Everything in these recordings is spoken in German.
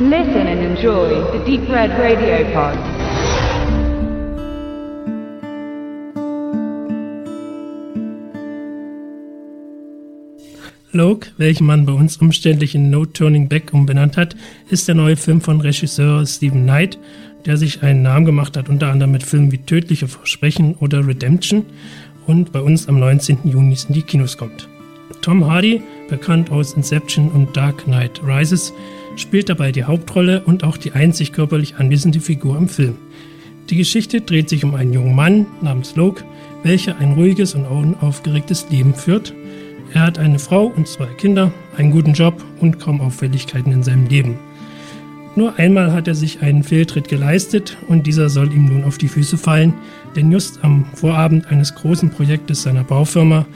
Listen and enjoy the Deep Red Radio Pod. Loke, welchen man bei uns umständlich in No Turning Back umbenannt hat, ist der neue Film von Regisseur Stephen Knight, der sich einen Namen gemacht hat, unter anderem mit Filmen wie Tödliche Versprechen oder Redemption und bei uns am 19. Juni in die Kinos kommt. Tom Hardy, bekannt aus Inception und Dark Knight Rises, spielt dabei die Hauptrolle und auch die einzig körperlich anwesende Figur im Film. Die Geschichte dreht sich um einen jungen Mann namens Loke, welcher ein ruhiges und unaufgeregtes Leben führt. Er hat eine Frau und zwei Kinder, einen guten Job und kaum Auffälligkeiten in seinem Leben. Nur einmal hat er sich einen Fehltritt geleistet und dieser soll ihm nun auf die Füße fallen, denn just am Vorabend eines großen Projektes seiner Baufirma,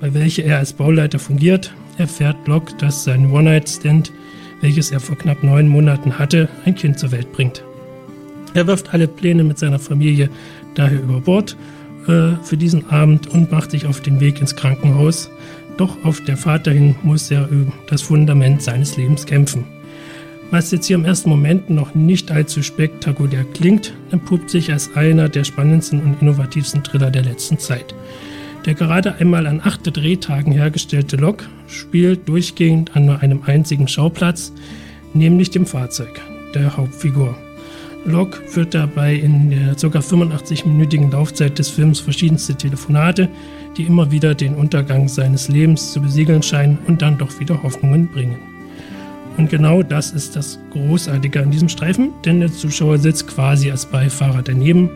bei welcher er als Bauleiter fungiert, erfährt Locke, dass sein One-Night-Stand welches er vor knapp neun Monaten hatte, ein Kind zur Welt bringt. Er wirft alle Pläne mit seiner Familie daher über Bord äh, für diesen Abend und macht sich auf den Weg ins Krankenhaus. Doch auf der Fahrt dahin muss er über das Fundament seines Lebens kämpfen. Was jetzt hier im ersten Moment noch nicht allzu spektakulär klingt, entpuppt sich als einer der spannendsten und innovativsten Thriller der letzten Zeit. Der gerade einmal an acht Drehtagen hergestellte Lok spielt durchgehend an nur einem einzigen Schauplatz, nämlich dem Fahrzeug der Hauptfigur. Lok führt dabei in der ca. 85-minütigen Laufzeit des Films verschiedenste Telefonate, die immer wieder den Untergang seines Lebens zu besiegeln scheinen und dann doch wieder Hoffnungen bringen. Und genau das ist das Großartige an diesem Streifen, denn der Zuschauer sitzt quasi als Beifahrer daneben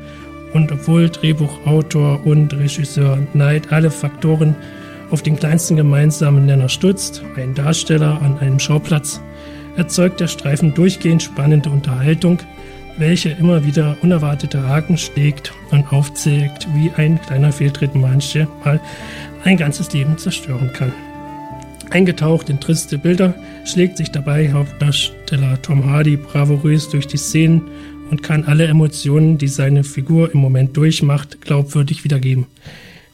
und obwohl Drehbuchautor und Regisseur Knight alle Faktoren auf den kleinsten gemeinsamen Nenner stützt, ein Darsteller an einem Schauplatz, erzeugt der Streifen durchgehend spannende Unterhaltung, welche immer wieder unerwartete Haken schlägt und aufzeigt, wie ein kleiner Fehltritt manchmal ein ganzes Leben zerstören kann. Eingetaucht in triste Bilder schlägt sich dabei Hauptdarsteller Tom Hardy bravourös durch die Szenen und kann alle Emotionen, die seine Figur im Moment durchmacht, glaubwürdig wiedergeben.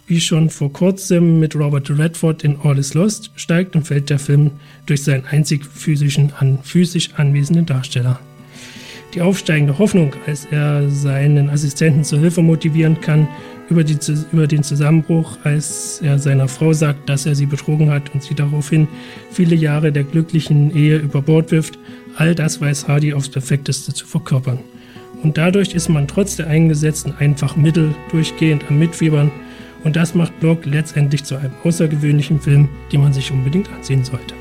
Wie schon vor kurzem mit Robert Redford in All is Lost steigt und fällt der Film durch seinen einzig physischen, an, physisch anwesenden Darsteller. Die aufsteigende Hoffnung, als er seinen Assistenten zur Hilfe motivieren kann, über, die, über den Zusammenbruch, als er seiner Frau sagt, dass er sie betrogen hat und sie daraufhin viele Jahre der glücklichen Ehe über Bord wirft, all das weiß Hardy aufs perfekteste zu verkörpern. Und dadurch ist man trotz der eingesetzten einfachen Mittel durchgehend am Mitfiebern. Und das macht Block letztendlich zu einem außergewöhnlichen Film, den man sich unbedingt ansehen sollte.